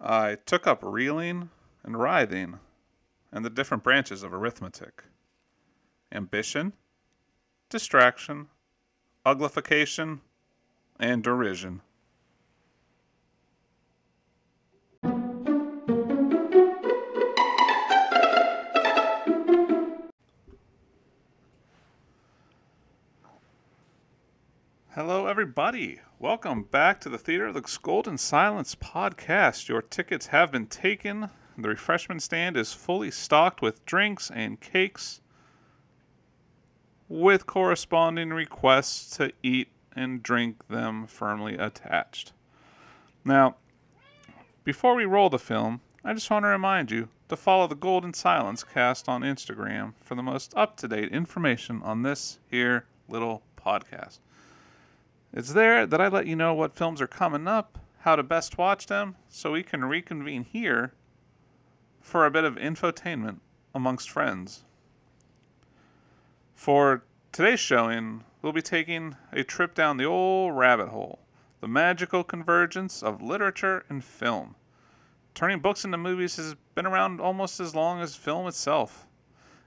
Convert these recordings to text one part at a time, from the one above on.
I took up reeling and writhing and the different branches of arithmetic ambition, distraction, uglification, and derision. Hello, everybody. Welcome back to the Theater of the Golden Silence podcast. Your tickets have been taken. The refreshment stand is fully stocked with drinks and cakes, with corresponding requests to eat and drink them firmly attached. Now, before we roll the film, I just want to remind you to follow the Golden Silence cast on Instagram for the most up to date information on this here little podcast. It's there that I let you know what films are coming up, how to best watch them, so we can reconvene here for a bit of infotainment amongst friends. For today's showing, we'll be taking a trip down the old rabbit hole the magical convergence of literature and film. Turning books into movies has been around almost as long as film itself.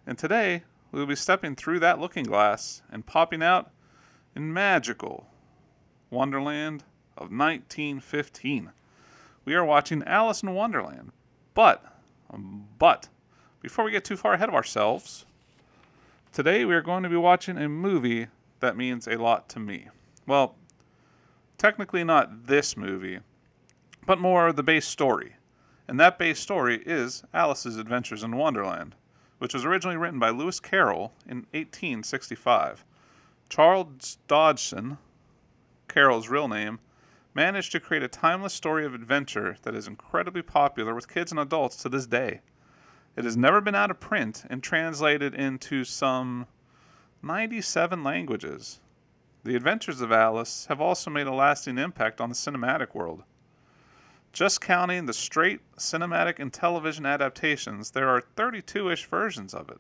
And today, we'll be stepping through that looking glass and popping out in magical Wonderland of 1915. We are watching Alice in Wonderland. But, but, before we get too far ahead of ourselves, today we are going to be watching a movie that means a lot to me. Well, technically not this movie, but more the base story. And that base story is Alice's Adventures in Wonderland, which was originally written by Lewis Carroll in 1865. Charles Dodgson, Carroll's real name, managed to create a timeless story of adventure that is incredibly popular with kids and adults to this day. It has never been out of print and translated into some 97 languages. The adventures of Alice have also made a lasting impact on the cinematic world. Just counting the straight cinematic and television adaptations, there are 32 ish versions of it.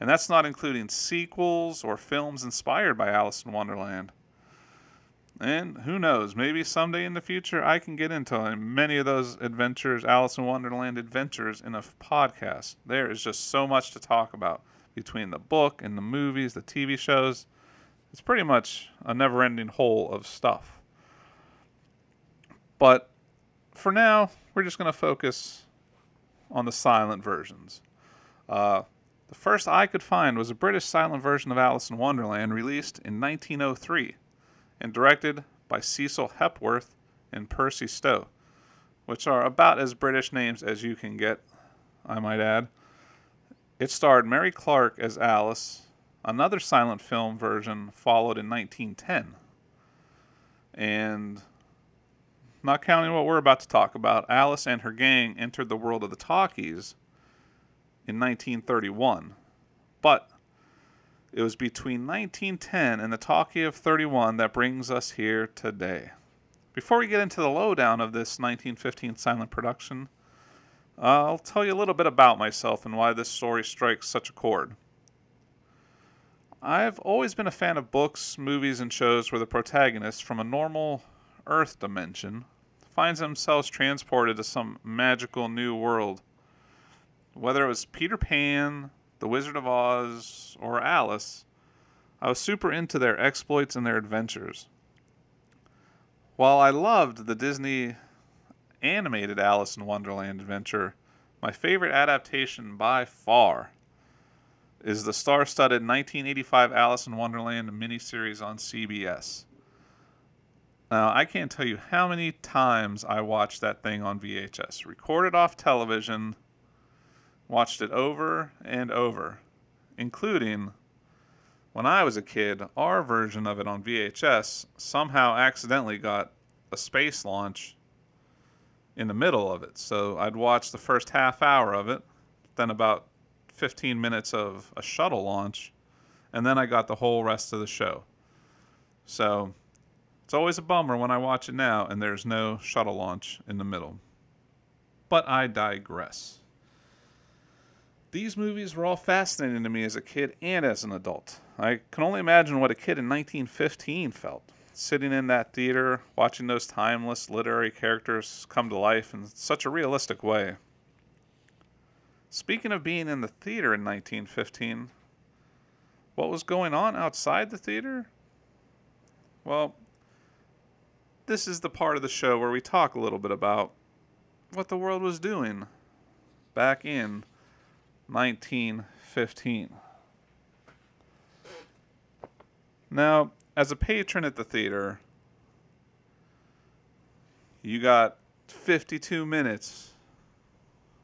And that's not including sequels or films inspired by Alice in Wonderland. And who knows, maybe someday in the future I can get into many of those adventures, Alice in Wonderland adventures, in a podcast. There is just so much to talk about between the book and the movies, the TV shows. It's pretty much a never ending hole of stuff. But for now, we're just going to focus on the silent versions. Uh, the first I could find was a British silent version of Alice in Wonderland released in 1903 and directed by Cecil Hepworth and Percy Stowe, which are about as British names as you can get, I might add. It starred Mary Clark as Alice. Another silent film version followed in 1910. And not counting what we're about to talk about, Alice and her gang entered the world of the talkies in 1931. But it was between 1910 and the Talkie of 31 that brings us here today. Before we get into the lowdown of this 1915 silent production, I'll tell you a little bit about myself and why this story strikes such a chord. I've always been a fan of books, movies, and shows where the protagonist from a normal Earth dimension finds themselves transported to some magical new world. Whether it was Peter Pan, the Wizard of Oz, or Alice, I was super into their exploits and their adventures. While I loved the Disney animated Alice in Wonderland adventure, my favorite adaptation by far is the star studded 1985 Alice in Wonderland miniseries on CBS. Now, I can't tell you how many times I watched that thing on VHS, recorded off television Watched it over and over, including when I was a kid, our version of it on VHS somehow accidentally got a space launch in the middle of it. So I'd watch the first half hour of it, then about 15 minutes of a shuttle launch, and then I got the whole rest of the show. So it's always a bummer when I watch it now and there's no shuttle launch in the middle. But I digress. These movies were all fascinating to me as a kid and as an adult. I can only imagine what a kid in 1915 felt. sitting in that theater, watching those timeless literary characters come to life in such a realistic way. Speaking of being in the theater in 1915, what was going on outside the theater? Well, this is the part of the show where we talk a little bit about what the world was doing back in 1915. Now, as a patron at the theater, you got 52 minutes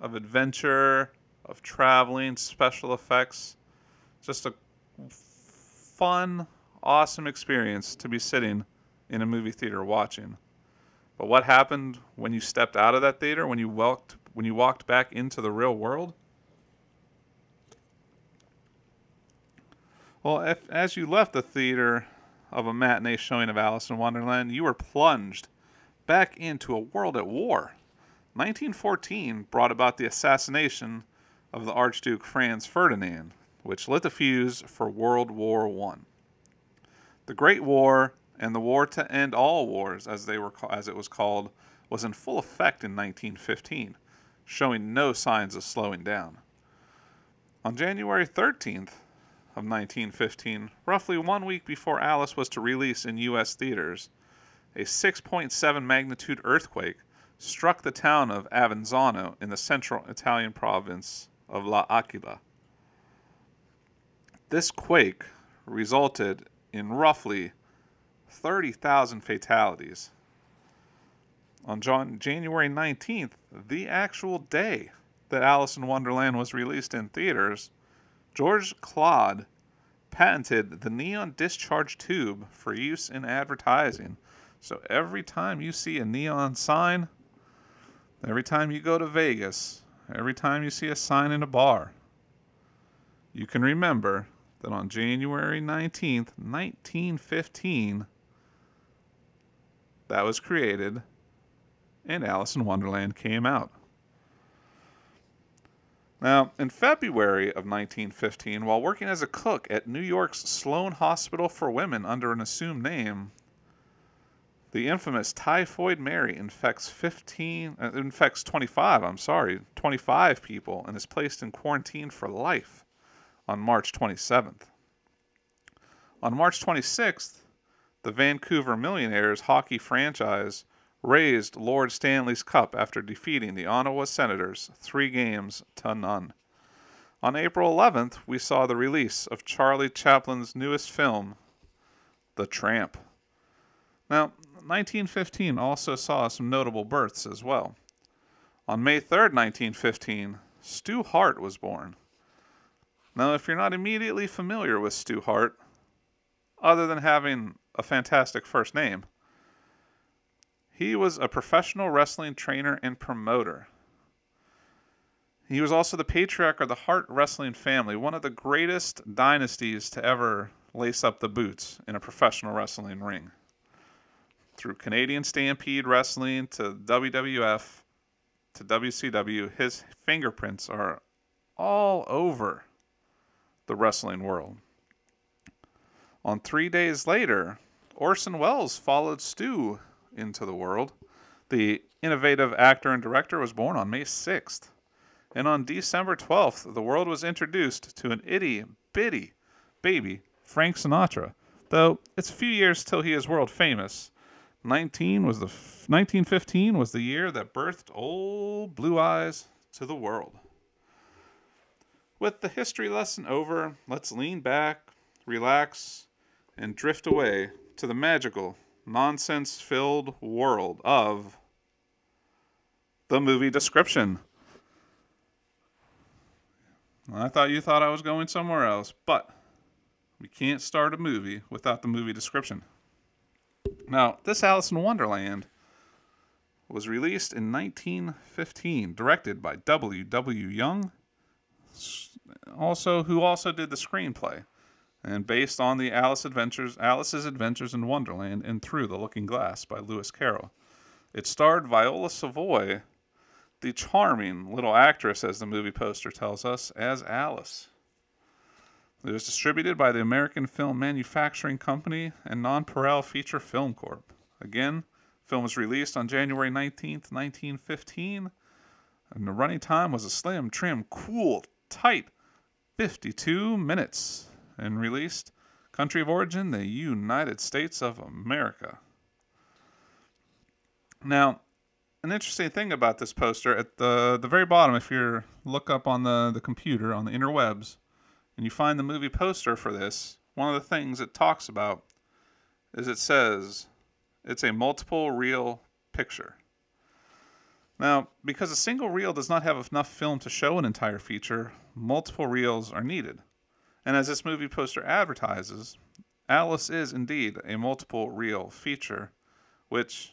of adventure, of traveling, special effects. Just a fun, awesome experience to be sitting in a movie theater watching. But what happened when you stepped out of that theater, when you walked when you walked back into the real world? Well, if, as you left the theater of a matinee showing of Alice in Wonderland, you were plunged back into a world at war. 1914 brought about the assassination of the Archduke Franz Ferdinand, which lit the fuse for World War I. The Great War and the War to End All Wars, as they were as it was called, was in full effect in 1915, showing no signs of slowing down. On January 13th of 1915, roughly one week before Alice was to release in U.S. theaters, a 6.7 magnitude earthquake struck the town of Avezzano in the central Italian province of La Aquila. This quake resulted in roughly 30,000 fatalities. On John, January 19th, the actual day that Alice in Wonderland was released in theaters, George Claude patented the neon discharge tube for use in advertising. So every time you see a neon sign, every time you go to Vegas, every time you see a sign in a bar, you can remember that on January 19th, 1915, that was created and Alice in Wonderland came out. Now, in February of 1915, while working as a cook at New York's Sloane Hospital for Women under an assumed name, the infamous Typhoid Mary infects 15 uh, infects 25, I'm sorry, 25 people and is placed in quarantine for life on March 27th. On March 26th, the Vancouver Millionaires hockey franchise raised Lord Stanley's Cup after defeating the Ottawa Senators 3 games to none. On April 11th, we saw the release of Charlie Chaplin's newest film, The Tramp. Now, 1915 also saw some notable births as well. On May 3rd, 1915, Stu Hart was born. Now, if you're not immediately familiar with Stu Hart, other than having a fantastic first name, he was a professional wrestling trainer and promoter. He was also the patriarch of the Hart wrestling family, one of the greatest dynasties to ever lace up the boots in a professional wrestling ring through Canadian Stampede Wrestling to WWF to WCW, his fingerprints are all over the wrestling world. On three days later, Orson Welles followed Stu into the world. The innovative actor and director was born on May 6th. And on December 12th, the world was introduced to an itty bitty baby, Frank Sinatra. Though it's a few years till he is world famous, 19 was the 1915 was the year that birthed old Blue Eyes to the world. With the history lesson over, let's lean back, relax, and drift away to the magical, nonsense-filled world of the movie description. I thought you thought I was going somewhere else, but we can't start a movie without the movie description. Now, this Alice in Wonderland was released in 1915, directed by W. W. Young, also who also did the screenplay, and based on the Alice Adventures, Alice's Adventures in Wonderland and Through the Looking Glass by Lewis Carroll. It starred Viola Savoy, the charming little actress, as the movie poster tells us, as Alice. It was distributed by the American Film Manufacturing Company and Nonpareil Feature Film Corp. Again, film was released on January 19th, 1915, and the running time was a slim, trim, cool, tight 52 minutes, and released country of origin the United States of America. Now, an interesting thing about this poster at the the very bottom, if you look up on the, the computer on the interwebs, and you find the movie poster for this, one of the things it talks about is it says it's a multiple reel picture. Now, because a single reel does not have enough film to show an entire feature, multiple reels are needed. And as this movie poster advertises, Alice is indeed a multiple reel feature, which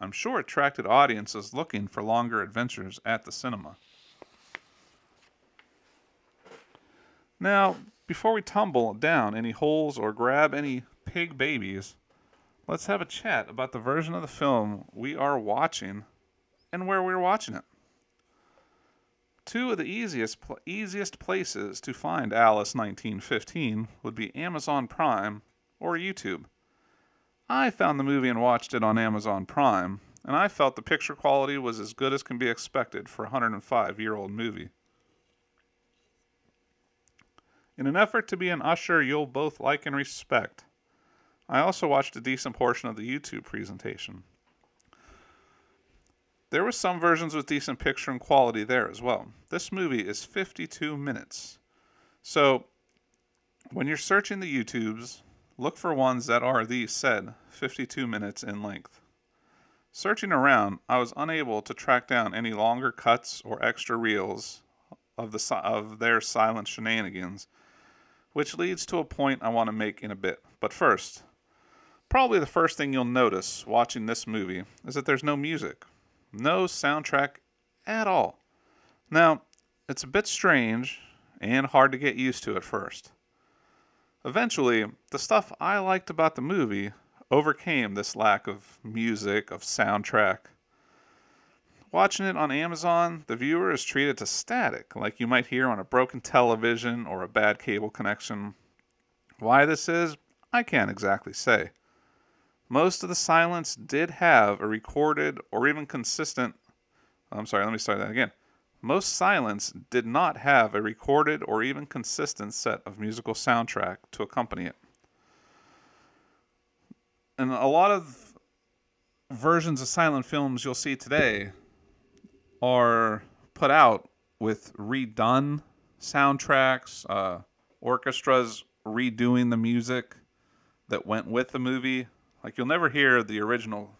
I'm sure attracted audiences looking for longer adventures at the cinema. Now, before we tumble down any holes or grab any pig babies, let's have a chat about the version of the film we are watching and where we're watching it. Two of the easiest pl- easiest places to find Alice 1915 would be Amazon Prime or YouTube. I found the movie and watched it on Amazon Prime, and I felt the picture quality was as good as can be expected for a 105 year old movie. In an effort to be an usher you'll both like and respect, I also watched a decent portion of the YouTube presentation. There were some versions with decent picture and quality there as well. This movie is 52 minutes. So, when you're searching the YouTubes, look for ones that are the said 52 minutes in length. Searching around, I was unable to track down any longer cuts or extra reels of the of their silent shenanigans, which leads to a point I want to make in a bit. But first, probably the first thing you'll notice watching this movie is that there's no music. No soundtrack at all. Now, it's a bit strange and hard to get used to at first. Eventually, the stuff I liked about the movie overcame this lack of music, of soundtrack. Watching it on Amazon, the viewer is treated to static, like you might hear on a broken television or a bad cable connection. Why this is, I can't exactly say. Most of the silence did have a recorded or even consistent. I'm sorry, let me start that again. Most silence did not have a recorded or even consistent set of musical soundtrack to accompany it. And a lot of versions of silent films you'll see today are put out with redone soundtracks, uh, orchestras redoing the music that went with the movie like you'll never hear the original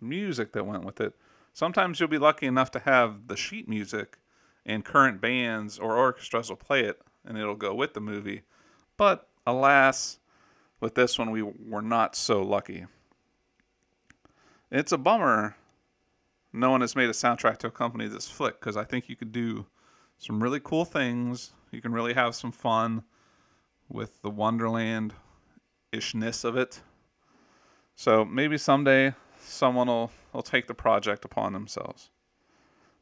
music that went with it. Sometimes you'll be lucky enough to have the sheet music and current bands or orchestras will play it and it'll go with the movie. But alas, with this one we were not so lucky. It's a bummer no one has made a soundtrack to accompany this flick because I think you could do some really cool things. You can really have some fun with the Wonderland ishness of it. So maybe someday someone will, will take the project upon themselves.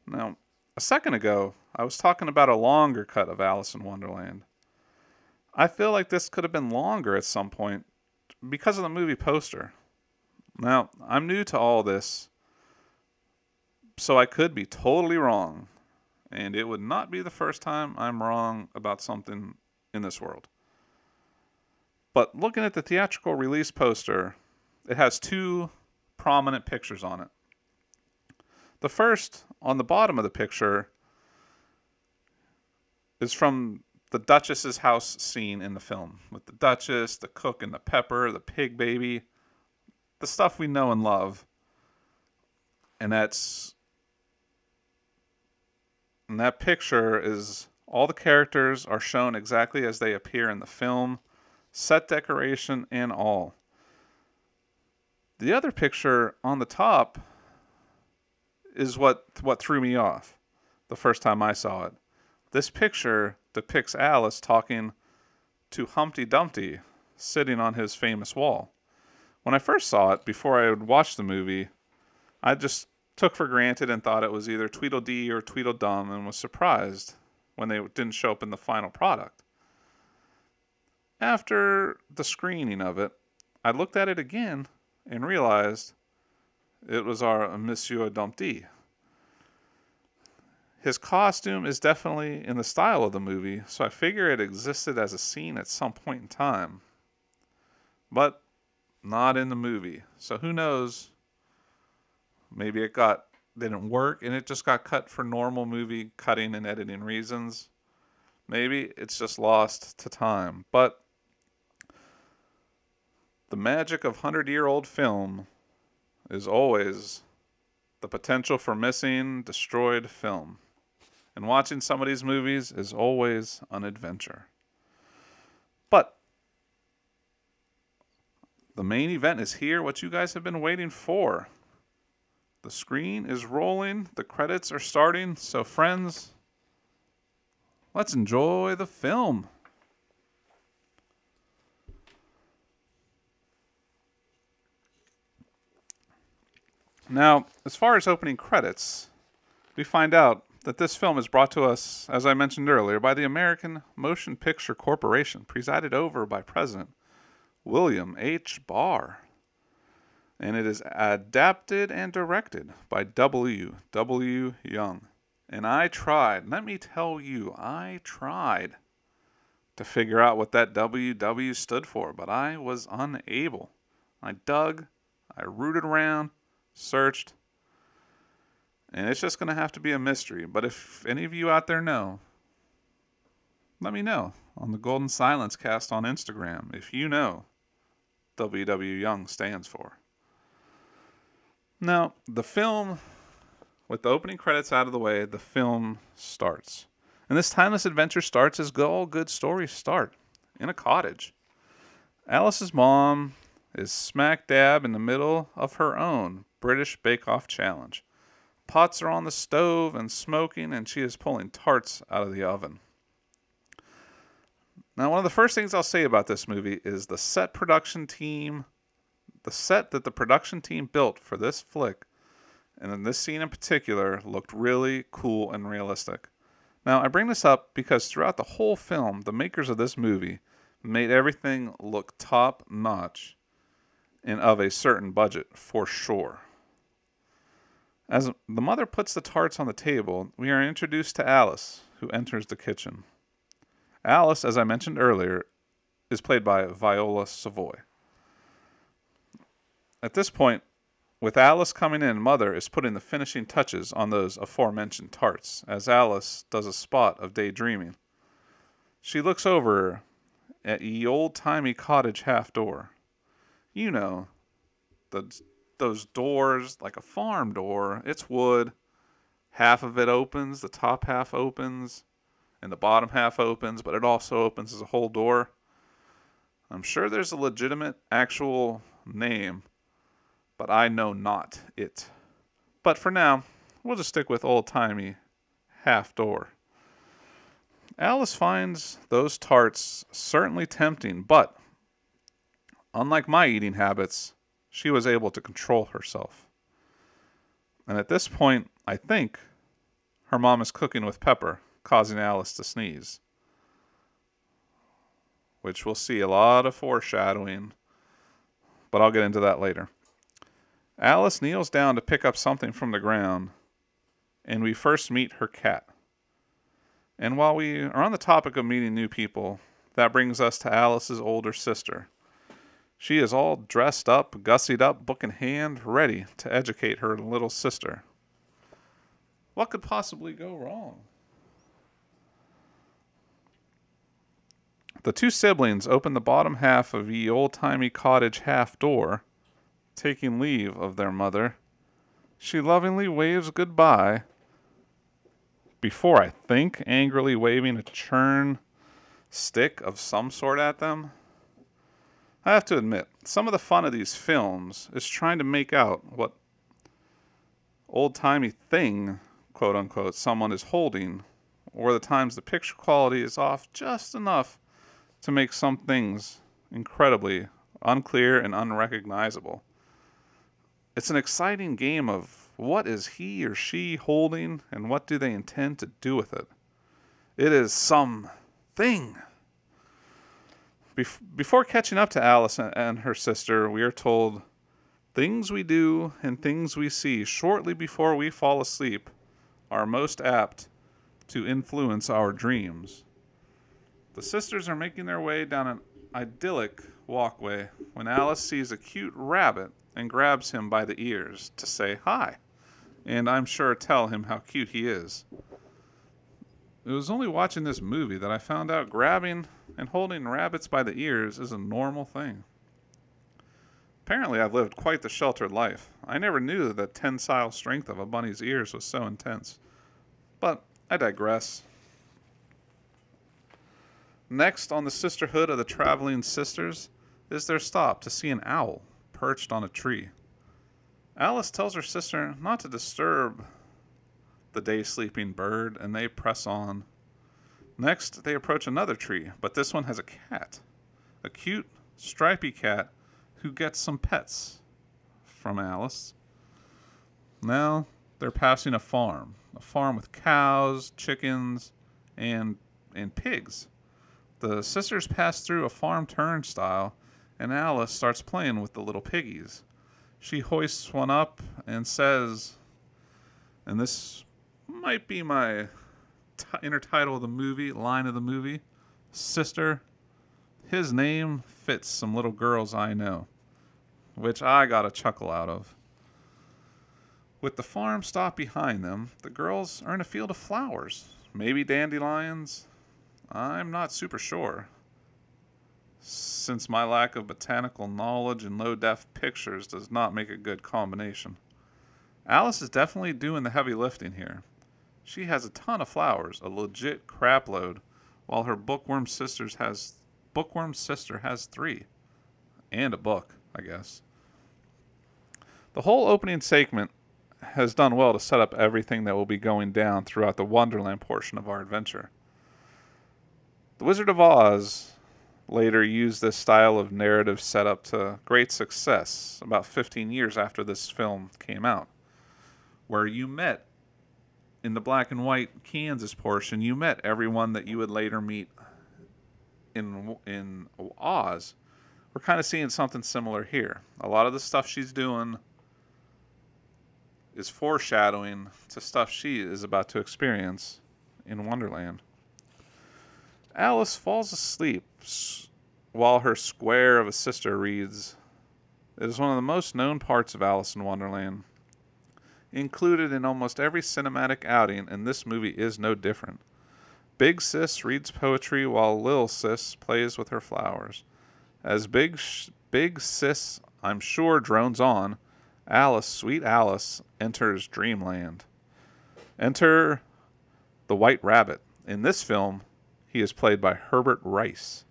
Now, a second ago, I was talking about a longer cut of Alice in Wonderland. I feel like this could have been longer at some point because of the movie poster. Now, I'm new to all this, so I could be totally wrong, and it would not be the first time I'm wrong about something in this world. But looking at the theatrical release poster, it has two prominent pictures on it. The first, on the bottom of the picture, is from the Duchess's house scene in the film with the Duchess, the cook, and the pepper, the pig baby, the stuff we know and love. And that's. And that picture is all the characters are shown exactly as they appear in the film, set decoration and all. The other picture on the top is what what threw me off the first time I saw it. This picture depicts Alice talking to Humpty Dumpty sitting on his famous wall. When I first saw it, before I had watched the movie, I just took for granted and thought it was either Tweedledee or Tweedledum and was surprised when they didn't show up in the final product. after the screening of it, I looked at it again and realized it was our Monsieur Dumpty. His costume is definitely in the style of the movie, so I figure it existed as a scene at some point in time. But not in the movie. So who knows? Maybe it got didn't work and it just got cut for normal movie cutting and editing reasons. Maybe it's just lost to time. But the magic of 100 year old film is always the potential for missing, destroyed film. And watching some of these movies is always an adventure. But the main event is here, what you guys have been waiting for. The screen is rolling, the credits are starting, so friends, let's enjoy the film. Now, as far as opening credits, we find out that this film is brought to us, as I mentioned earlier, by the American Motion Picture Corporation, presided over by President William H. Barr. And it is adapted and directed by W. W. Young. And I tried, let me tell you, I tried to figure out what that WW stood for, but I was unable. I dug, I rooted around, searched, and it's just going to have to be a mystery. But if any of you out there know, let me know on the Golden Silence cast on Instagram if you know WW Young stands for. Now, the film, with the opening credits out of the way, the film starts. And this timeless adventure starts as all good stories start in a cottage. Alice's mom is smack dab in the middle of her own British Bake Off challenge. Pots are on the stove and smoking, and she is pulling tarts out of the oven. Now, one of the first things I'll say about this movie is the set production team, the set that the production team built for this flick, and in this scene in particular, looked really cool and realistic. Now, I bring this up because throughout the whole film, the makers of this movie made everything look top notch and of a certain budget for sure. As the mother puts the tarts on the table, we are introduced to Alice, who enters the kitchen. Alice, as I mentioned earlier, is played by Viola Savoy. At this point, with Alice coming in, Mother is putting the finishing touches on those aforementioned tarts, as Alice does a spot of daydreaming. She looks over at ye old timey cottage half door. You know, the those doors like a farm door. It's wood. Half of it opens, the top half opens, and the bottom half opens, but it also opens as a whole door. I'm sure there's a legitimate actual name, but I know not it. But for now, we'll just stick with old timey half door. Alice finds those tarts certainly tempting, but unlike my eating habits, she was able to control herself. And at this point, I think her mom is cooking with pepper, causing Alice to sneeze. Which we'll see a lot of foreshadowing, but I'll get into that later. Alice kneels down to pick up something from the ground, and we first meet her cat. And while we are on the topic of meeting new people, that brings us to Alice's older sister, she is all dressed up, gussied up, book in hand, ready to educate her little sister. What could possibly go wrong? The two siblings open the bottom half of the old timey cottage half door, taking leave of their mother. She lovingly waves goodbye before I think angrily waving a churn stick of some sort at them. I have to admit, some of the fun of these films is trying to make out what old timey thing, quote unquote, someone is holding, or the times the picture quality is off just enough to make some things incredibly unclear and unrecognizable. It's an exciting game of what is he or she holding and what do they intend to do with it. It is some thing. Bef- before catching up to Alice and- and her sister, we are told things we do and things we see shortly before we fall asleep are most apt to influence our dreams. The sisters are making their way down an idyllic walkway when Alice sees a cute rabbit and grabs him by the ears to say hi, and I'm sure tell him how cute he is. It was only watching this movie that I found out grabbing and holding rabbits by the ears is a normal thing. Apparently, I've lived quite the sheltered life. I never knew that the tensile strength of a bunny's ears was so intense. But I digress. Next on the Sisterhood of the Traveling Sisters is their stop to see an owl perched on a tree. Alice tells her sister not to disturb the day sleeping bird, and they press on. Next, they approach another tree, but this one has a cat. A cute, stripy cat who gets some pets from Alice. Now they're passing a farm, a farm with cows, chickens, and and pigs. The sisters pass through a farm turnstile, and Alice starts playing with the little piggies. She hoists one up and says, and this might be my t- inner title of the movie, line of the movie, Sister, his name fits some little girls I know, which I got a chuckle out of. With the farm stop behind them, the girls are in a field of flowers, maybe dandelions. I'm not super sure. Since my lack of botanical knowledge and low def pictures does not make a good combination. Alice is definitely doing the heavy lifting here. She has a ton of flowers, a legit crap load, while her bookworm sisters has bookworm sister has three. And a book, I guess. The whole opening segment has done well to set up everything that will be going down throughout the Wonderland portion of our adventure. The Wizard of Oz later used this style of narrative setup to great success about 15 years after this film came out, where you met in the black and white Kansas portion, you met everyone that you would later meet in in Oz. We're kind of seeing something similar here. A lot of the stuff she's doing is foreshadowing to stuff she is about to experience in Wonderland. Alice falls asleep while her square of a sister reads. It is one of the most known parts of Alice in Wonderland. Included in almost every cinematic outing, and this movie is no different. Big Sis reads poetry while Lil Sis plays with her flowers. As Big Sh- Big Sis, I'm sure, drones on, Alice, sweet Alice, enters dreamland. Enter the White Rabbit. In this film, he is played by Herbert Rice.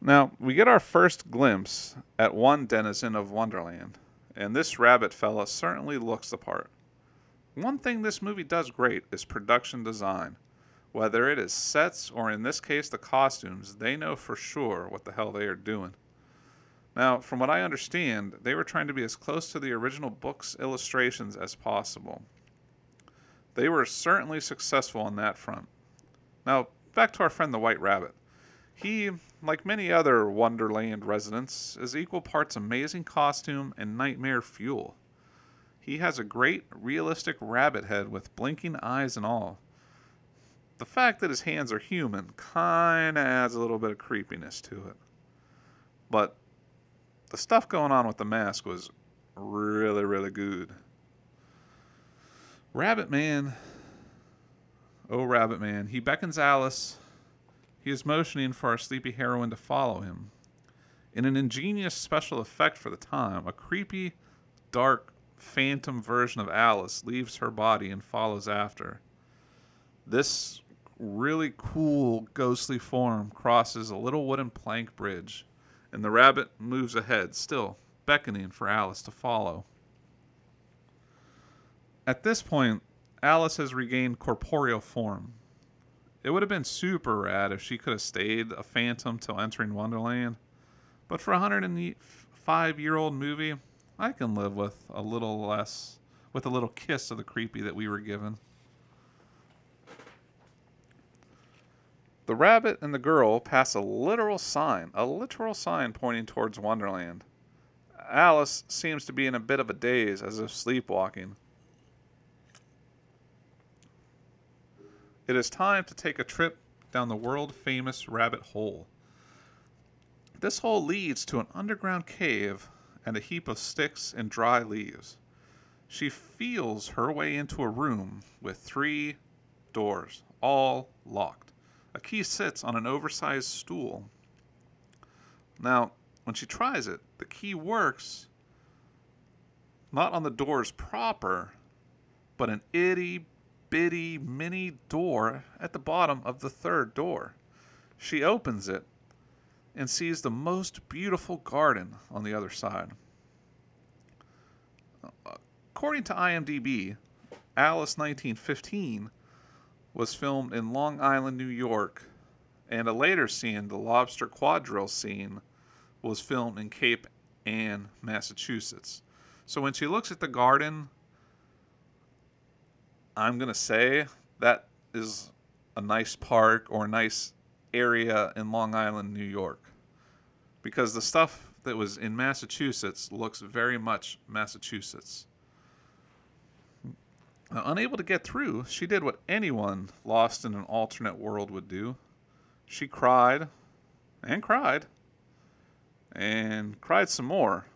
Now, we get our first glimpse at one denizen of Wonderland, and this rabbit fella certainly looks the part. One thing this movie does great is production design. Whether it is sets or in this case the costumes, they know for sure what the hell they are doing. Now, from what I understand, they were trying to be as close to the original book's illustrations as possible. They were certainly successful on that front. Now, back to our friend the White Rabbit. He, like many other Wonderland residents, is equal parts amazing costume and nightmare fuel. He has a great, realistic rabbit head with blinking eyes and all. The fact that his hands are human kinda adds a little bit of creepiness to it. But the stuff going on with the mask was really, really good. Rabbit Man. Oh, Rabbit Man. He beckons Alice. He is motioning for our sleepy heroine to follow him. In an ingenious special effect for the time, a creepy, dark, phantom version of Alice leaves her body and follows after. This really cool, ghostly form crosses a little wooden plank bridge, and the rabbit moves ahead, still beckoning for Alice to follow. At this point, Alice has regained corporeal form. It would have been super rad if she could have stayed a phantom till entering Wonderland, but for a 105 year old movie, I can live with a little less, with a little kiss of the creepy that we were given. The rabbit and the girl pass a literal sign, a literal sign pointing towards Wonderland. Alice seems to be in a bit of a daze, as if sleepwalking. It is time to take a trip down the world famous rabbit hole. This hole leads to an underground cave and a heap of sticks and dry leaves. She feels her way into a room with three doors, all locked. A key sits on an oversized stool. Now, when she tries it, the key works not on the doors proper, but an itty bitty mini door at the bottom of the third door. She opens it and sees the most beautiful garden on the other side. According to IMDb, Alice 1915 was filmed in Long Island, New York, and a later scene, the lobster quadrille scene, was filmed in Cape Ann, Massachusetts. So when she looks at the garden, I'm going to say that is a nice park or a nice area in Long Island, New York. Because the stuff that was in Massachusetts looks very much Massachusetts. Now, unable to get through, she did what anyone lost in an alternate world would do. She cried and cried and cried some more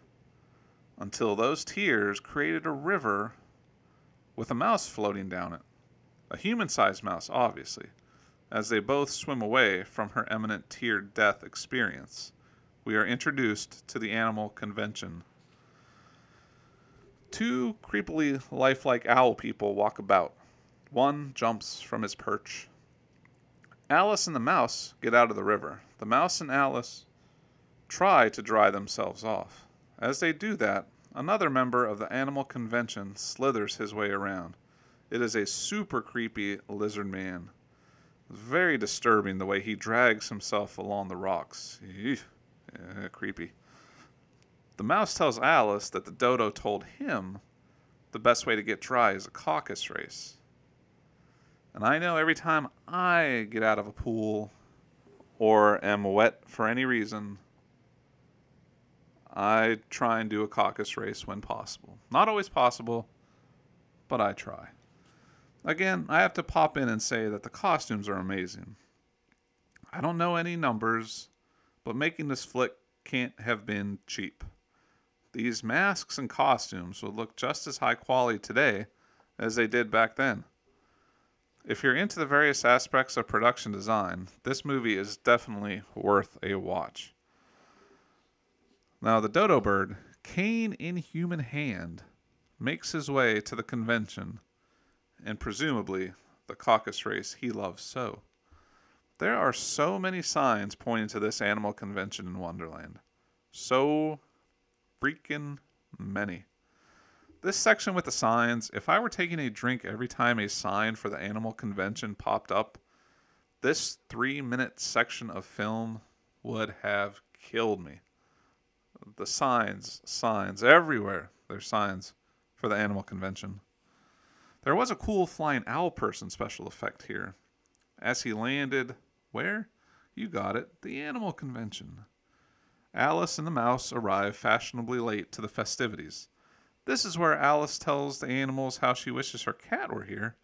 until those tears created a river with a mouse floating down it. A human sized mouse, obviously, as they both swim away from her imminent tear death experience. We are introduced to the animal convention Two creepily lifelike owl people walk about. One jumps from his perch. Alice and the mouse get out of the river. The mouse and Alice try to dry themselves off. As they do that, another member of the animal convention slithers his way around. It is a super creepy lizard man. Very disturbing the way he drags himself along the rocks. Yeah, eh, creepy. The mouse tells Alice that the dodo told him the best way to get dry is a caucus race. And I know every time I get out of a pool or am wet for any reason, I try and do a caucus race when possible. Not always possible, but I try. Again, I have to pop in and say that the costumes are amazing. I don't know any numbers, but making this flick can't have been cheap. These masks and costumes would look just as high quality today as they did back then. If you're into the various aspects of production design, this movie is definitely worth a watch. Now, the dodo bird, cane in human hand, makes his way to the convention and presumably the caucus race he loves so. There are so many signs pointing to this animal convention in Wonderland. So freaking many. This section with the signs, if I were taking a drink every time a sign for the animal convention popped up, this three minute section of film would have killed me. The signs, signs, everywhere there's signs for the animal convention. There was a cool flying owl person special effect here. As he landed, where? You got it, the animal convention. Alice and the mouse arrive fashionably late to the festivities. This is where Alice tells the animals how she wishes her cat were here,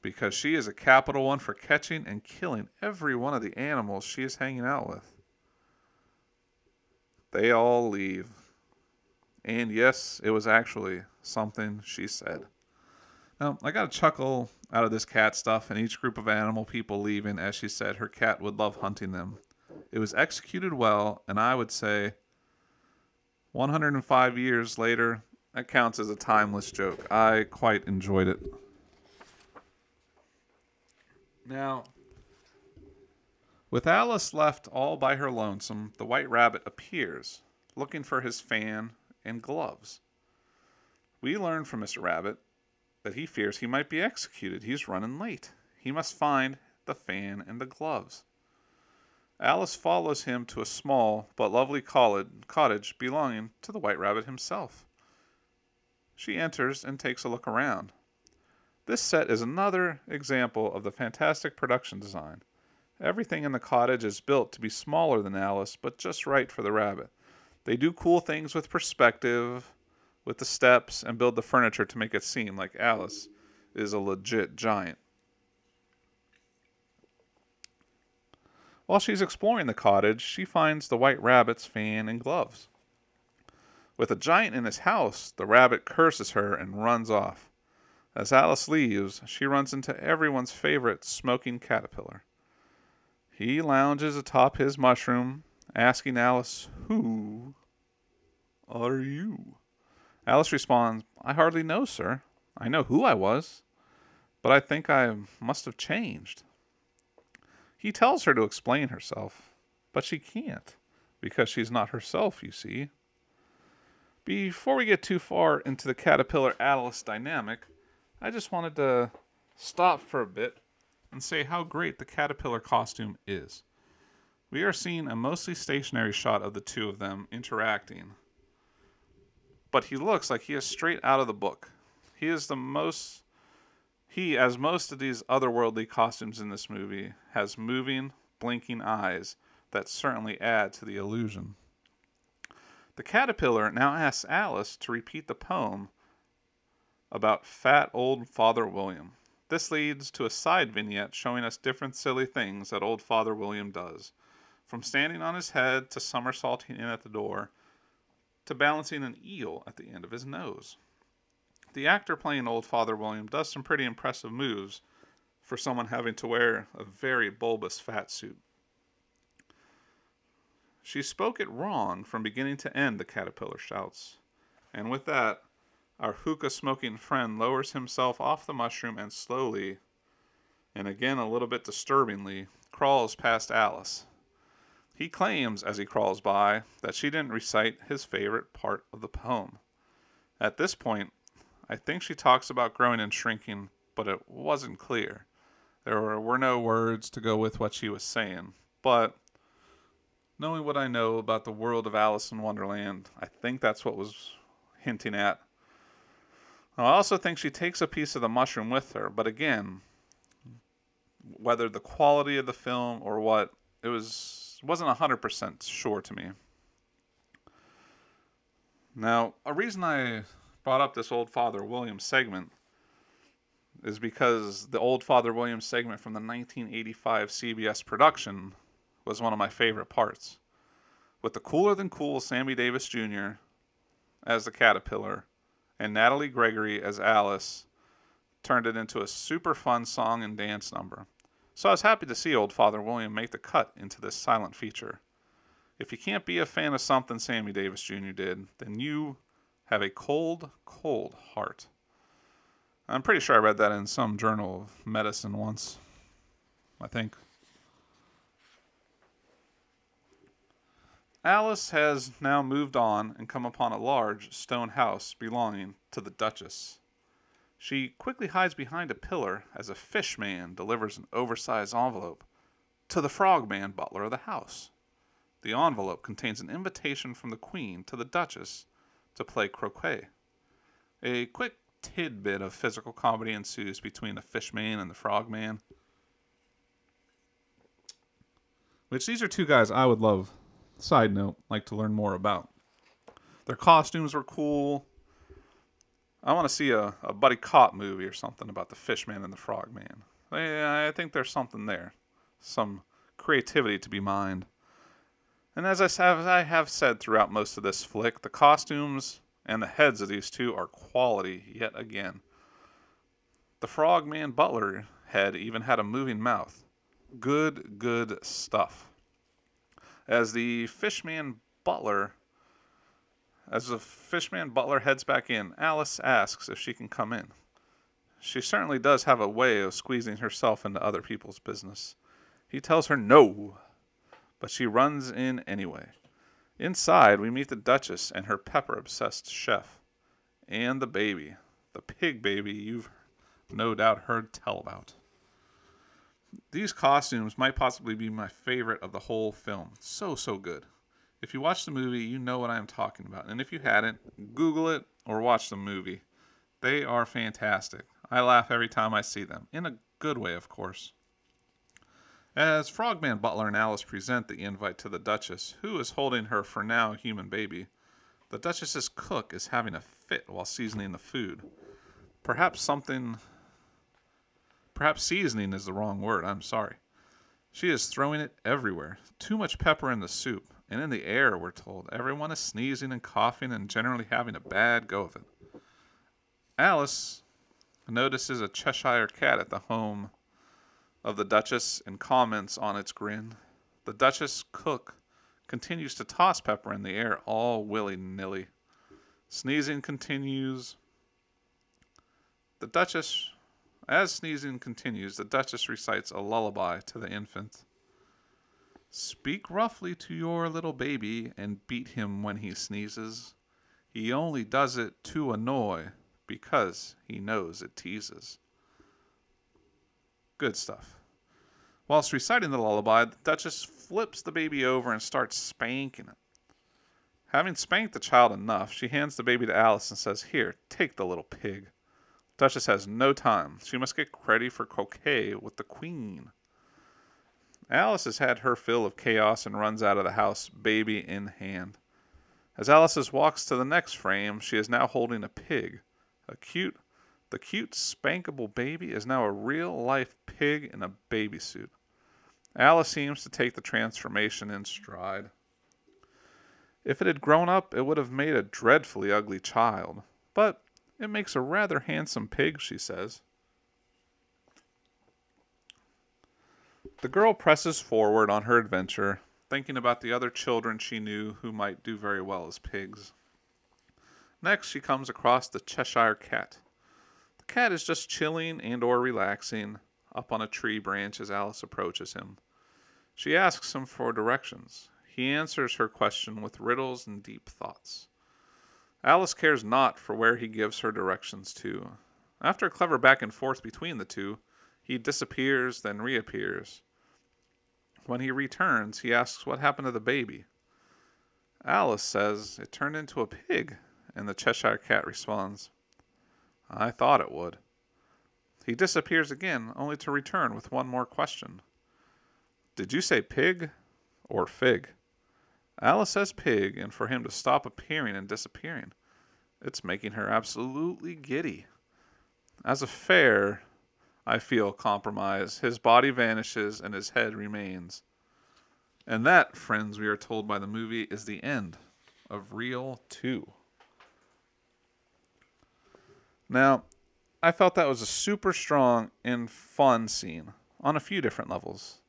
because she is a capital one for catching and killing every one of the animals she is hanging out with. They all leave. And yes, it was actually something she said. Now, I got a chuckle out of this cat stuff and each group of animal people leaving as she said her cat would love hunting them. It was executed well, and I would say 105 years later, that counts as a timeless joke. I quite enjoyed it. Now, with Alice left all by her lonesome, the white rabbit appears, looking for his fan and gloves. We learn from Mr. Rabbit that he fears he might be executed. He's running late. He must find the fan and the gloves. Alice follows him to a small but lovely cottage belonging to the White Rabbit himself. She enters and takes a look around. This set is another example of the fantastic production design. Everything in the cottage is built to be smaller than Alice, but just right for the rabbit. They do cool things with perspective, with the steps, and build the furniture to make it seem like Alice is a legit giant. While she's exploring the cottage, she finds the white rabbit's fan and gloves. With a giant in his house, the rabbit curses her and runs off. As Alice leaves, she runs into everyone's favorite smoking caterpillar. He lounges atop his mushroom, asking Alice, Who are you? Alice responds, I hardly know, sir. I know who I was, but I think I must have changed. He tells her to explain herself, but she can't, because she's not herself, you see. Before we get too far into the caterpillar Alice dynamic, I just wanted to stop for a bit and say how great the caterpillar costume is. We are seeing a mostly stationary shot of the two of them interacting, but he looks like he is straight out of the book. He is the most he, as most of these otherworldly costumes in this movie, has moving, blinking eyes that certainly add to the illusion. The caterpillar now asks Alice to repeat the poem about fat old Father William. This leads to a side vignette showing us different silly things that old Father William does, from standing on his head to somersaulting in at the door to balancing an eel at the end of his nose. The actor playing Old Father William does some pretty impressive moves for someone having to wear a very bulbous fat suit. She spoke it wrong from beginning to end, the caterpillar shouts. And with that, our hookah smoking friend lowers himself off the mushroom and slowly, and again a little bit disturbingly, crawls past Alice. He claims, as he crawls by, that she didn't recite his favorite part of the poem. At this point, I think she talks about growing and shrinking, but it wasn't clear. There were, no words to go with what she was saying. But knowing what I know about the world of Alice in Wonderland, I think that's what was hinting at. I also think she takes a piece of the mushroom with her, but again, whether the quality of the film or what, it was wasn't 100% sure to me. Now, a reason I brought up this old Father Williams segment is because the old Father Williams segment from the 1985 CBS production was one of my favorite parts. With the cooler than cool Sammy Davis Jr. as the caterpillar and Natalie Gregory as Alice turned it into a super fun song and dance number. So I was happy to see old Father William make the cut into this silent feature. If you can't be a fan of something Sammy Davis Jr. did, then you have a cold, cold heart. I'm pretty sure I read that in some journal of medicine once. I think. Alice has now moved on and come upon a large stone house belonging to the Duchess. She quickly hides behind a pillar as a fish man delivers an oversized envelope to the frogman butler of the house. The envelope contains an invitation from the Queen to the Duchess to play croquet. A quick tidbit of physical comedy ensues between the fishman and the frogman. Which these are two guys I would love, side note, like to learn more about. Their costumes were cool. I want to see a, a buddy cop movie or something about the fishman and the frogman. I, I think there's something there. Some creativity to be mined. And as I have, I have said throughout most of this flick, the costumes and the heads of these two are quality yet again. The Frogman Butler head even had a moving mouth. Good, good stuff. As the Fishman Butler as the Fishman Butler heads back in, Alice asks if she can come in. She certainly does have a way of squeezing herself into other people's business. He tells her no, but she runs in anyway. Inside, we meet the Duchess and her pepper obsessed chef, and the baby, the pig baby you've no doubt heard tell about. These costumes might possibly be my favorite of the whole film. So, so good. If you watch the movie, you know what I am talking about. And if you hadn't, Google it or watch the movie. They are fantastic. I laugh every time I see them, in a good way, of course. As Frogman Butler and Alice present the invite to the Duchess, who is holding her for now human baby, the Duchess's cook is having a fit while seasoning the food. Perhaps something. Perhaps seasoning is the wrong word, I'm sorry. She is throwing it everywhere. Too much pepper in the soup, and in the air, we're told. Everyone is sneezing and coughing and generally having a bad go of it. Alice notices a Cheshire cat at the home of the Duchess and comments on its grin. The Duchess cook continues to toss pepper in the air all willy nilly. Sneezing continues. The Duchess, as sneezing continues, the Duchess recites a lullaby to the infant. Speak roughly to your little baby and beat him when he sneezes. He only does it to annoy because he knows it teases. Good stuff. Whilst reciting the lullaby, the Duchess flips the baby over and starts spanking it. Having spanked the child enough, she hands the baby to Alice and says, Here, take the little pig. Duchess has no time. She must get ready for croquet with the Queen. Alice has had her fill of chaos and runs out of the house, baby in hand. As Alice walks to the next frame, she is now holding a pig, a cute the cute, spankable baby is now a real life pig in a baby suit. Alice seems to take the transformation in stride. If it had grown up, it would have made a dreadfully ugly child, but it makes a rather handsome pig, she says. The girl presses forward on her adventure, thinking about the other children she knew who might do very well as pigs. Next, she comes across the Cheshire Cat The cat is just chilling and or relaxing up on a tree branch as Alice approaches him. She asks him for directions. He answers her question with riddles and deep thoughts. Alice cares not for where he gives her directions to. After a clever back and forth between the two, he disappears, then reappears. When he returns, he asks what happened to the baby. Alice says it turned into a pig, and the Cheshire Cat responds, I thought it would. He disappears again, only to return with one more question. Did you say pig or fig? Alice says pig, and for him to stop appearing and disappearing. It's making her absolutely giddy. As a fair, I feel, compromise, his body vanishes and his head remains. And that, friends, we are told by the movie, is the end of Reel 2. Now, I felt that was a super strong and fun scene on a few different levels.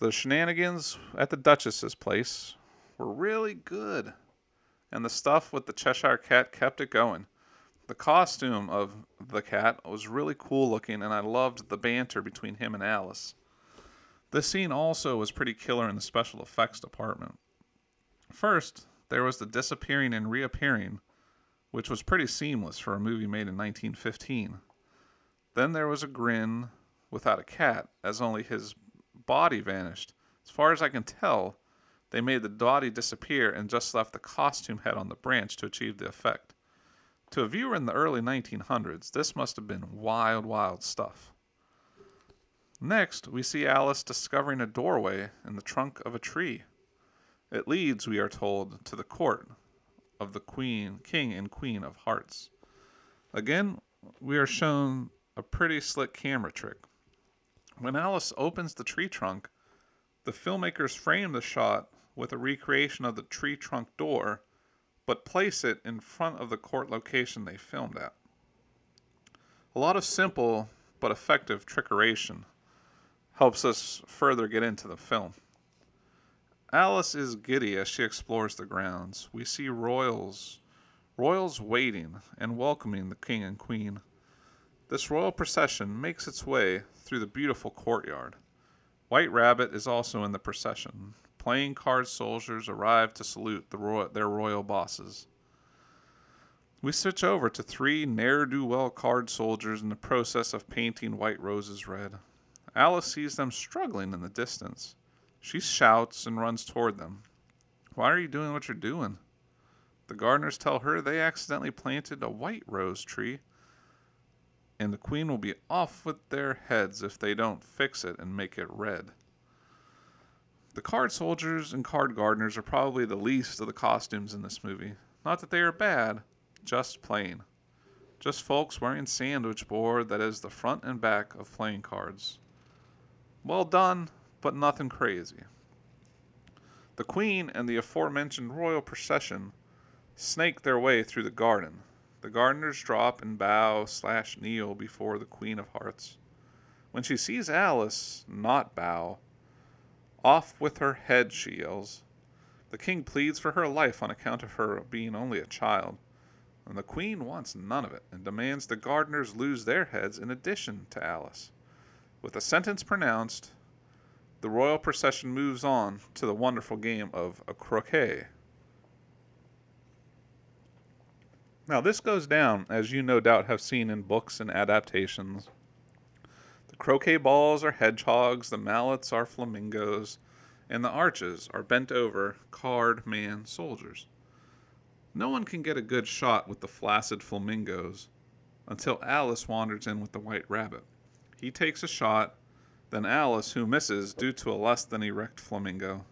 The shenanigans at the Duchess's place were really good, and the stuff with the Cheshire Cat kept it going. The costume of the cat was really cool looking, and I loved the banter between him and Alice. This scene also was pretty killer in the special effects department. First, there was the disappearing and reappearing which was pretty seamless for a movie made in 1915. Then there was a grin without a cat, as only his body vanished. As far as I can tell, they made the body disappear and just left the costume head on the branch to achieve the effect. To a viewer in the early 1900s, this must have been wild, wild stuff. Next, we see Alice discovering a doorway in the trunk of a tree. It leads, we are told, to the court, of the queen, king and queen of hearts. Again, we are shown a pretty slick camera trick. When Alice opens the tree trunk, the filmmakers frame the shot with a recreation of the tree trunk door, but place it in front of the court location they filmed at. A lot of simple but effective trickeration helps us further get into the film. Alice is giddy as she explores the grounds. We see royals, royals waiting and welcoming the king and queen. This royal procession makes its way through the beautiful courtyard. White Rabbit is also in the procession. Playing card soldiers arrive to salute the ro- their royal bosses. We switch over to three ne'er do well card soldiers in the process of painting white roses red. Alice sees them struggling in the distance. She shouts and runs toward them. Why are you doing what you're doing? The gardeners tell her they accidentally planted a white rose tree. And the queen will be off with their heads if they don't fix it and make it red. The card soldiers and card gardeners are probably the least of the costumes in this movie. Not that they are bad, just plain. Just folks wearing sandwich board that is the front and back of playing cards. Well done, but nothing crazy. The queen and the aforementioned royal procession snake their way through the garden. The gardeners drop and bow slash kneel before the Queen of Hearts. When she sees Alice not bow, off with her head, she yells. The king pleads for her life on account of her being only a child, and the queen wants none of it and demands the gardeners lose their heads in addition to Alice. With the sentence pronounced, the royal procession moves on to the wonderful game of croquet. Now, this goes down, as you no doubt have seen in books and adaptations. The croquet balls are hedgehogs, the mallets are flamingos, and the arches are bent over card man soldiers. No one can get a good shot with the flaccid flamingos until Alice wanders in with the white rabbit. He takes a shot, then Alice, who misses due to a less than erect flamingo.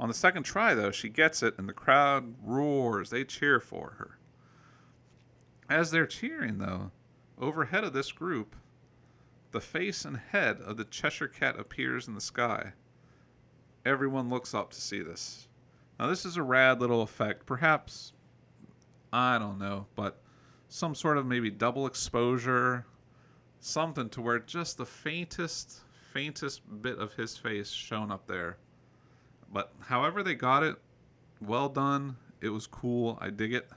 On the second try, though, she gets it, and the crowd roars. They cheer for her. As they're cheering, though, overhead of this group, the face and head of the Cheshire Cat appears in the sky. Everyone looks up to see this. Now, this is a rad little effect. Perhaps, I don't know, but some sort of maybe double exposure, something to where just the faintest, faintest bit of his face shown up there. But however they got it, well done. It was cool. I dig it.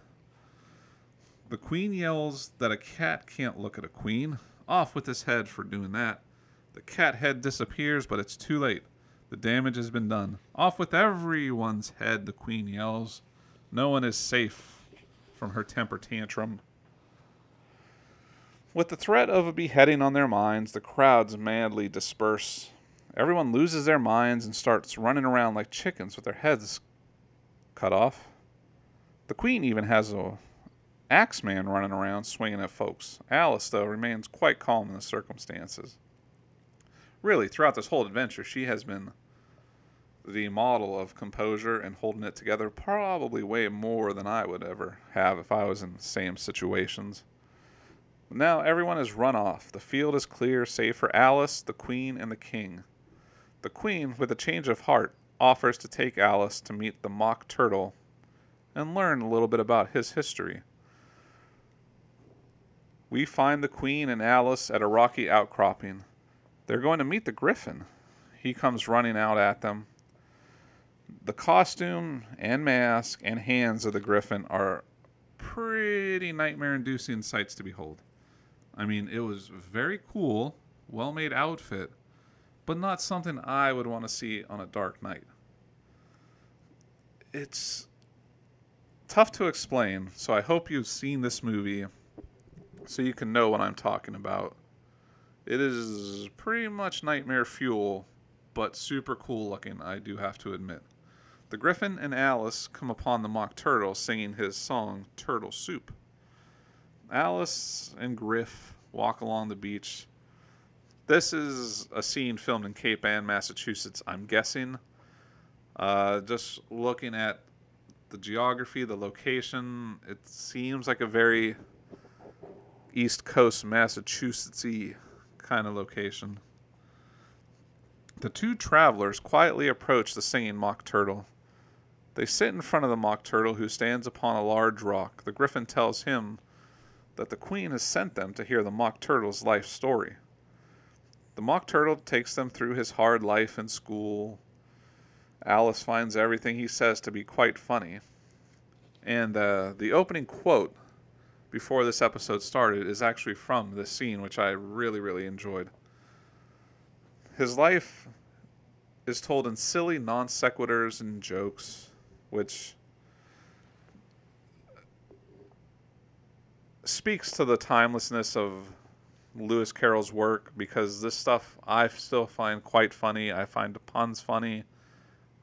The queen yells that a cat can't look at a queen. Off with his head for doing that. The cat head disappears, but it's too late. The damage has been done. Off with everyone's head, the queen yells. No one is safe from her temper tantrum. With the threat of a beheading on their minds, the crowds madly disperse. Everyone loses their minds and starts running around like chickens with their heads cut off. The queen even has a Axeman running around swinging at folks. Alice, though, remains quite calm in the circumstances. Really, throughout this whole adventure, she has been the model of composure and holding it together probably way more than I would ever have if I was in the same situations. Now everyone has run off. The field is clear, save for Alice, the Queen, and the King. The Queen, with a change of heart, offers to take Alice to meet the Mock Turtle and learn a little bit about his history. We find the Queen and Alice at a rocky outcropping. They're going to meet the Griffin. He comes running out at them. The costume and mask and hands of the Griffin are pretty nightmare inducing sights to behold. I mean, it was very cool, well made outfit, but not something I would want to see on a dark night. It's tough to explain, so I hope you've seen this movie so you can know what I'm talking about. It is pretty much nightmare fuel, but super cool looking, I do have to admit. The Griffin and Alice come upon the Mock Turtle singing his song Turtle Soup. Alice and Griff walk along the beach. This is a scene filmed in Cape Ann, Massachusetts, I'm guessing. Uh, just looking at the geography, the location, it seems like a very East Coast Massachusettsy kind of location. The two travelers quietly approach the singing mock turtle. They sit in front of the mock turtle, who stands upon a large rock. The griffin tells him that the queen has sent them to hear the mock turtle's life story. The mock turtle takes them through his hard life in school. Alice finds everything he says to be quite funny. And uh, the opening quote before this episode started is actually from this scene, which I really, really enjoyed. His life is told in silly non sequiturs and jokes, which speaks to the timelessness of Lewis Carroll's work because this stuff I still find quite funny. I find the puns funny.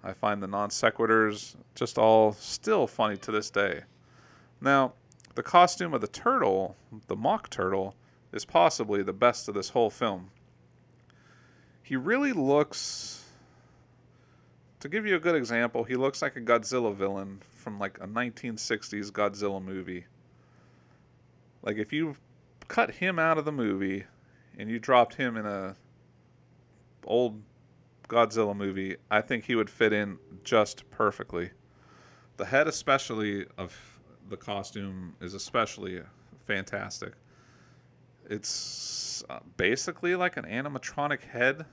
I find the non sequiturs just all still funny to this day. Now, the costume of the turtle, the mock turtle, is possibly the best of this whole film. He really looks to give you a good example, he looks like a Godzilla villain from like a 1960s Godzilla movie. Like if you cut him out of the movie and you dropped him in a old Godzilla movie, I think he would fit in just perfectly. The head especially of the costume is especially fantastic. It's uh, basically like an animatronic head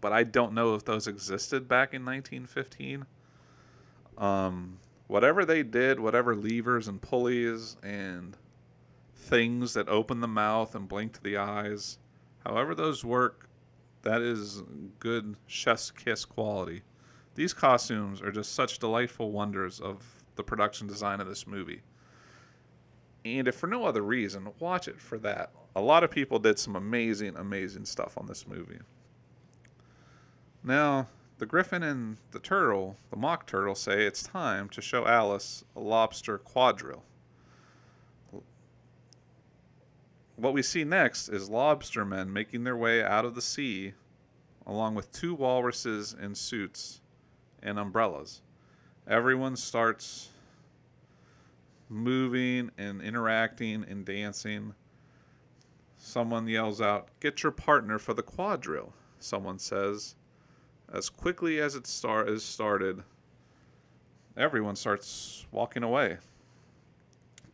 but I don't know if those existed back in 1915. Um, whatever they did, whatever levers and pulleys and things that open the mouth and blink to the eyes, however those work, that is good chef's kiss quality. These costumes are just such delightful wonders of the production design of this movie. And if for no other reason, watch it for that. A lot of people did some amazing, amazing stuff on this movie. Now, the griffin and the turtle, the mock turtle, say it's time to show Alice a lobster quadrille. What we see next is lobstermen making their way out of the sea, along with two walruses in suits and umbrellas. Everyone starts moving and interacting and dancing. Someone yells out, Get your partner for the quadrille, someone says as quickly as it start is started, everyone starts walking away.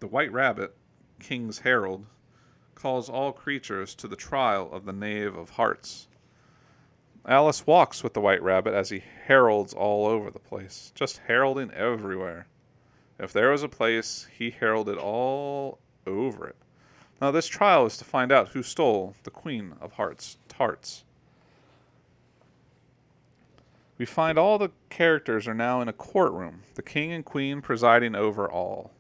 The White Rabbit, King's Herald, calls all creatures to the trial of the Knave of Hearts. Alice walks with the White Rabbit as he heralds all over the place, just heralding everywhere. If there was a place, he heralded all over it. Now, this trial is to find out who stole the Queen of Hearts tarts. We find all the characters are now in a courtroom, the king and queen presiding over all.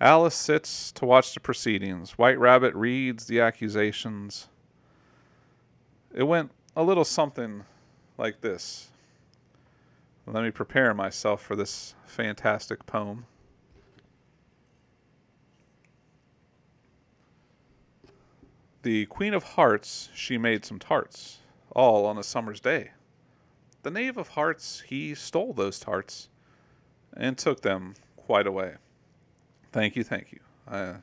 Alice sits to watch the proceedings. White Rabbit reads the accusations. It went a little something like this. Let me prepare myself for this fantastic poem. The Queen of Hearts, she made some tarts, all on a summer's day. The Knave of Hearts, he stole those tarts and took them quite away. Thank you, thank you. I,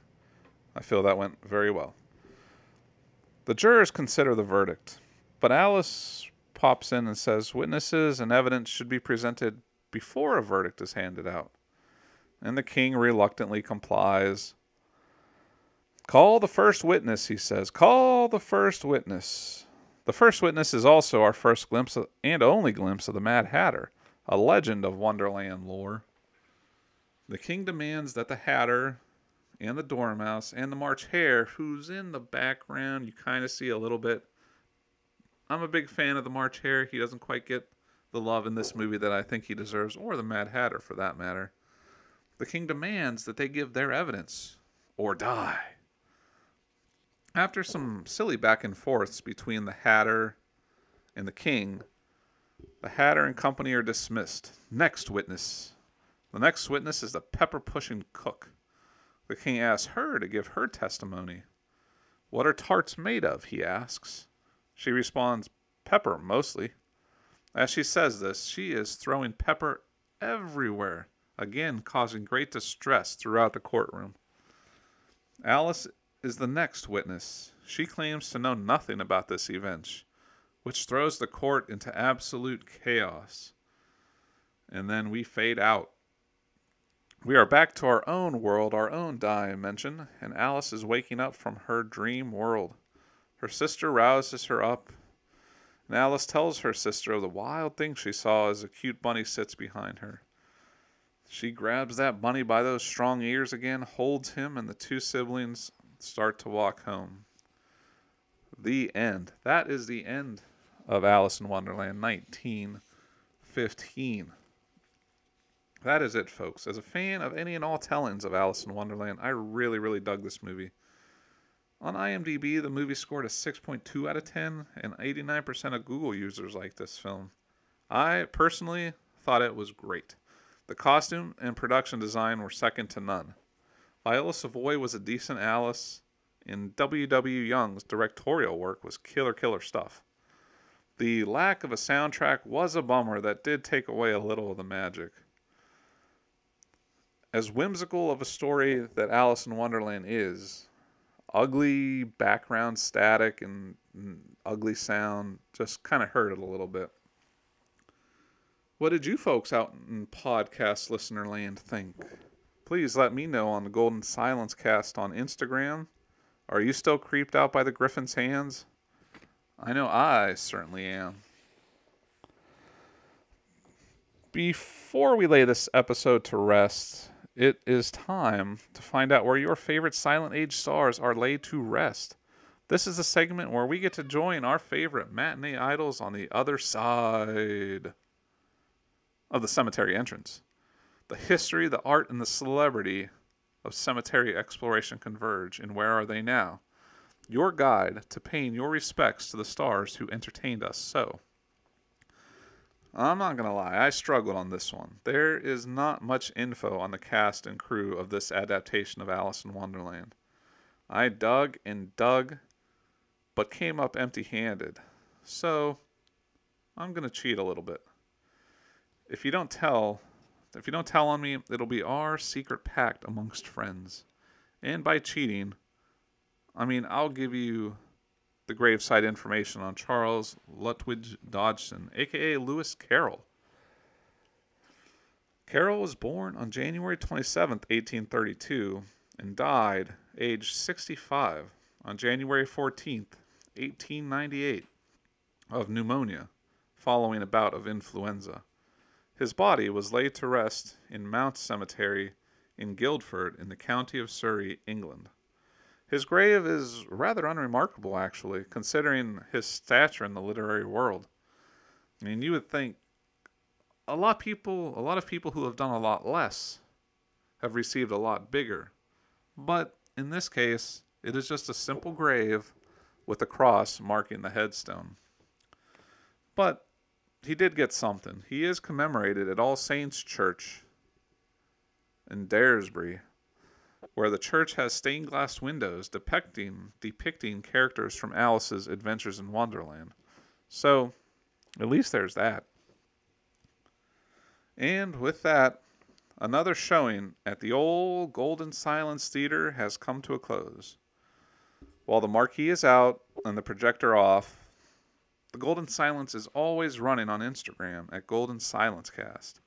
I feel that went very well. The jurors consider the verdict, but Alice pops in and says witnesses and evidence should be presented before a verdict is handed out. And the king reluctantly complies. Call the first witness, he says. Call the first witness. The first witness is also our first glimpse of, and only glimpse of the Mad Hatter, a legend of Wonderland lore. The king demands that the Hatter and the Dormouse and the March Hare, who's in the background, you kind of see a little bit. I'm a big fan of the March Hare. He doesn't quite get the love in this movie that I think he deserves, or the Mad Hatter for that matter. The king demands that they give their evidence or die. After some silly back and forths between the Hatter and the King, the Hatter and company are dismissed. Next witness. The next witness is the pepper pushing cook. The king asks her to give her testimony. What are tarts made of? he asks. She responds, Pepper, mostly. As she says this, she is throwing pepper everywhere, again causing great distress throughout the courtroom. Alice is the next witness. She claims to know nothing about this event, which throws the court into absolute chaos. And then we fade out. We are back to our own world, our own dimension, and Alice is waking up from her dream world. Her sister rouses her up, and Alice tells her sister of the wild thing she saw as a cute bunny sits behind her. She grabs that bunny by those strong ears again, holds him, and the two siblings start to walk home. The end. That is the end of Alice in Wonderland 1915. That is it, folks. As a fan of any and all tellings of Alice in Wonderland, I really, really dug this movie. On IMDb, the movie scored a 6.2 out of 10, and 89% of Google users like this film. I personally thought it was great. The costume and production design were second to none. Viola Savoy was a decent Alice in W.W. Young's directorial work was killer, killer stuff. The lack of a soundtrack was a bummer that did take away a little of the magic. As whimsical of a story that Alice in Wonderland is, ugly background static and, and ugly sound just kind of hurt it a little bit. What did you folks out in podcast listener land think? Please let me know on the Golden Silence cast on Instagram. Are you still creeped out by the Griffin's hands? I know I certainly am. Before we lay this episode to rest, it is time to find out where your favorite Silent Age stars are laid to rest. This is a segment where we get to join our favorite matinee idols on the other side of the cemetery entrance. The history, the art, and the celebrity of cemetery exploration converge in Where Are They Now? Your guide to paying your respects to the stars who entertained us so. I'm not going to lie, I struggled on this one. There is not much info on the cast and crew of this adaptation of Alice in Wonderland. I dug and dug, but came up empty handed. So, I'm going to cheat a little bit if you don't tell, if you don't tell on me, it'll be our secret pact amongst friends. And by cheating, I mean I'll give you the gravesite information on Charles Lutwidge Dodgson, aka Lewis Carroll. Carroll was born on January 27, 1832, and died aged 65 on January 14, 1898, of pneumonia following a bout of influenza. His body was laid to rest in Mount Cemetery in Guildford in the county of Surrey, England. His grave is rather unremarkable, actually, considering his stature in the literary world. I mean, you would think a lot of people, a lot of people who have done a lot less, have received a lot bigger. But in this case, it is just a simple grave with a cross marking the headstone. But he did get something. He is commemorated at All Saints Church in Daresbury, where the church has stained glass windows depicting depicting characters from Alice's Adventures in Wonderland. So, at least there's that. And with that, another showing at the old Golden Silence Theater has come to a close. While the marquee is out and the projector off, the Golden Silence is always running on Instagram at Golden Silence Cast.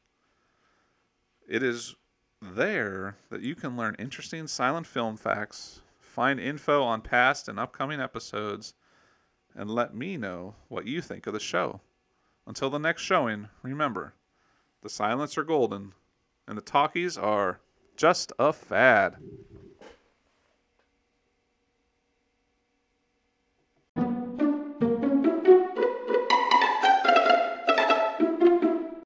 It is there that you can learn interesting silent film facts, find info on past and upcoming episodes, and let me know what you think of the show. Until the next showing, remember the silence are golden, and the talkies are just a fad.